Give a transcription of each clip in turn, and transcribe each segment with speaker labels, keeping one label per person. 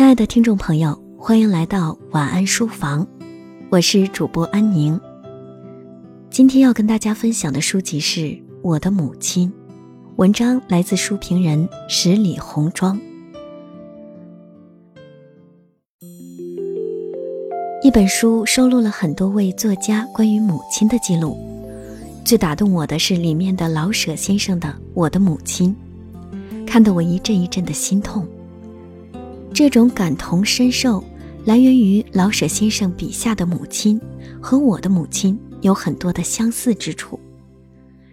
Speaker 1: 亲爱的听众朋友，欢迎来到晚安书房，我是主播安宁。今天要跟大家分享的书籍是《我的母亲》，文章来自书评人十里红妆。一本书收录了很多位作家关于母亲的记录，最打动我的是里面的老舍先生的《我的母亲》，看得我一阵一阵的心痛。这种感同身受，来源于老舍先生笔下的母亲和我的母亲有很多的相似之处。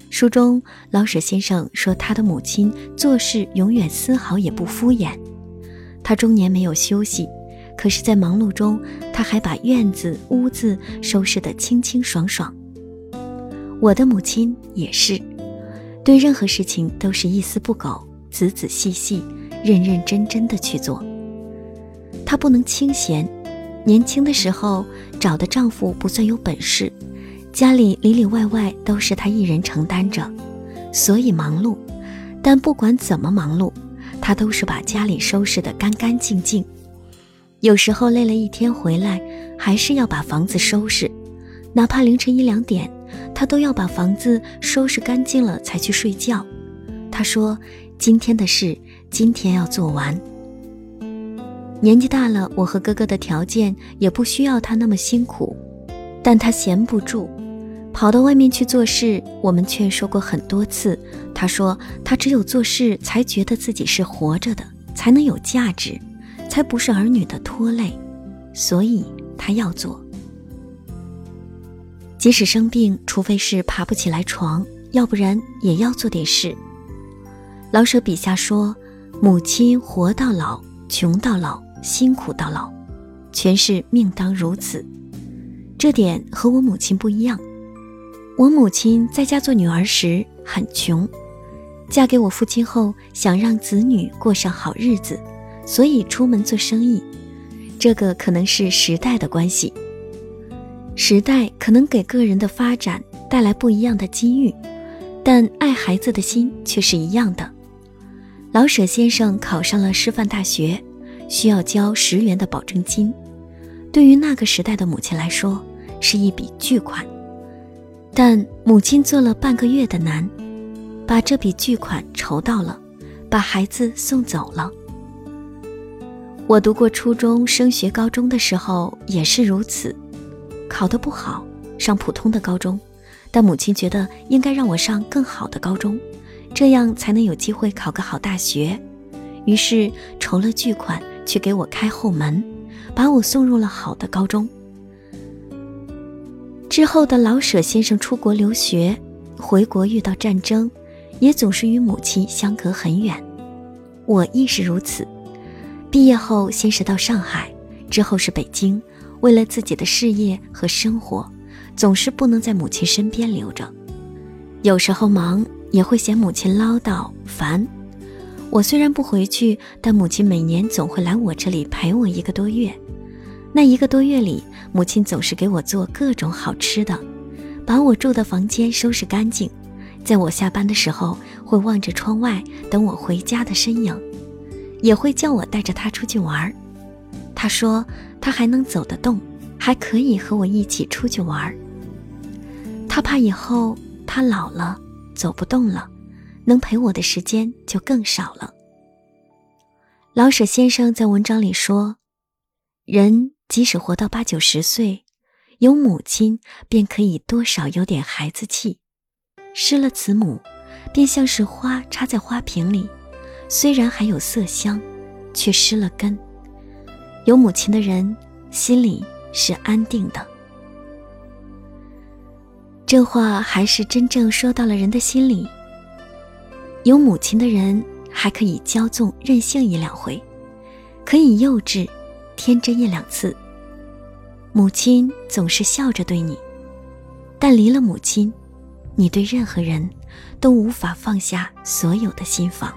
Speaker 1: 书中，老舍先生说他的母亲做事永远丝毫也不敷衍，他中年没有休息，可是，在忙碌中，他还把院子屋子收拾得清清爽爽。我的母亲也是，对任何事情都是一丝不苟、仔仔细细、认认真真的去做。她不能清闲，年轻的时候找的丈夫不算有本事，家里里里外外都是她一人承担着，所以忙碌。但不管怎么忙碌，她都是把家里收拾得干干净净。有时候累了一天回来，还是要把房子收拾，哪怕凌晨一两点，她都要把房子收拾干净了才去睡觉。她说：“今天的事，今天要做完。”年纪大了，我和哥哥的条件也不需要他那么辛苦，但他闲不住，跑到外面去做事。我们劝说过很多次，他说他只有做事才觉得自己是活着的，才能有价值，才不是儿女的拖累，所以他要做。即使生病，除非是爬不起来床，要不然也要做点事。老舍笔下说，母亲活到老，穷到老。辛苦到老，全是命当如此。这点和我母亲不一样。我母亲在家做女儿时很穷，嫁给我父亲后想让子女过上好日子，所以出门做生意。这个可能是时代的关系，时代可能给个人的发展带来不一样的机遇，但爱孩子的心却是一样的。老舍先生考上了师范大学。需要交十元的保证金，对于那个时代的母亲来说是一笔巨款，但母亲做了半个月的难，把这笔巨款筹到了，把孩子送走了。我读过初中升学高中的时候也是如此，考得不好，上普通的高中，但母亲觉得应该让我上更好的高中，这样才能有机会考个好大学，于是筹了巨款。去给我开后门，把我送入了好的高中。之后的老舍先生出国留学，回国遇到战争，也总是与母亲相隔很远。我亦是如此。毕业后，先是到上海，之后是北京，为了自己的事业和生活，总是不能在母亲身边留着。有时候忙，也会嫌母亲唠叨烦。我虽然不回去，但母亲每年总会来我这里陪我一个多月。那一个多月里，母亲总是给我做各种好吃的，把我住的房间收拾干净。在我下班的时候，会望着窗外等我回家的身影，也会叫我带着她出去玩。她说她还能走得动，还可以和我一起出去玩。她怕以后她老了走不动了。能陪我的时间就更少了。老舍先生在文章里说：“人即使活到八九十岁，有母亲便可以多少有点孩子气。失了慈母，便像是花插在花瓶里，虽然还有色香，却失了根。有母亲的人心里是安定的。”这话还是真正说到了人的心里。有母亲的人还可以骄纵任性一两回，可以幼稚、天真一两次。母亲总是笑着对你，但离了母亲，你对任何人都无法放下所有的心房。